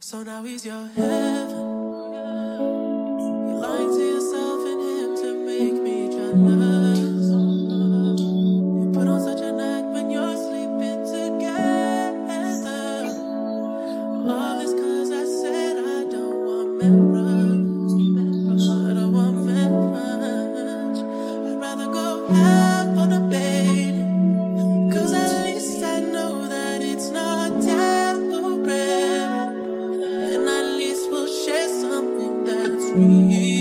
So now he's your heaven. You're lying to yourself and him to make me jealous. You put on such an act when you're sleeping together. All this cause I said I don't want memories. free.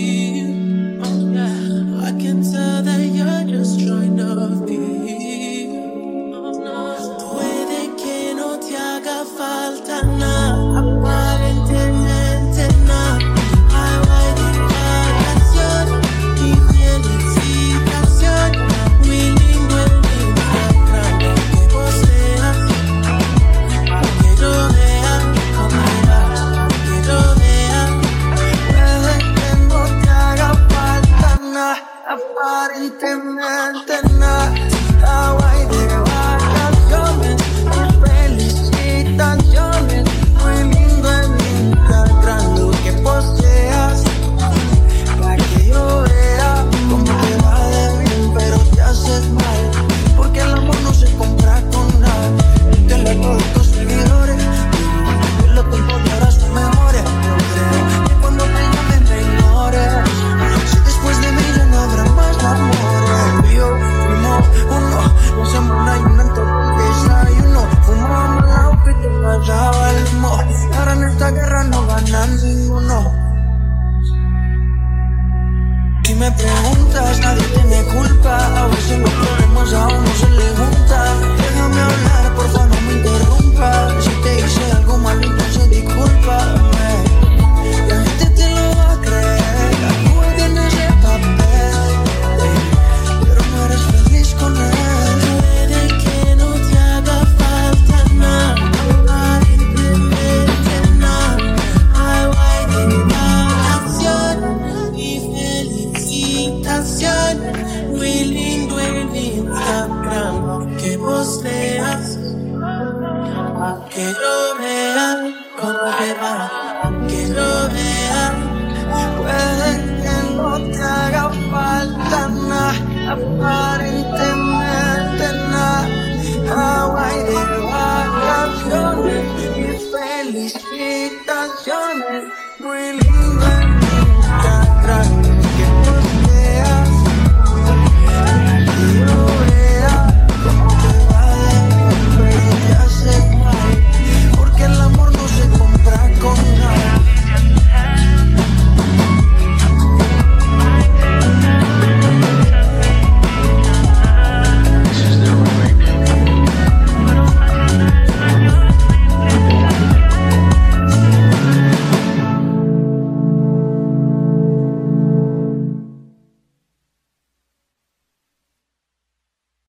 Amar y tener. me preguntas, nadie tiene culpa, a veces no Señor, willing, willing, Abraham, aunque vos leas, aunque lo vean, como te va, aunque lo vean, puede que no te haga falta nada, aparentemente nada, Hawaii de vacaciones, mis felicitaciones, willing.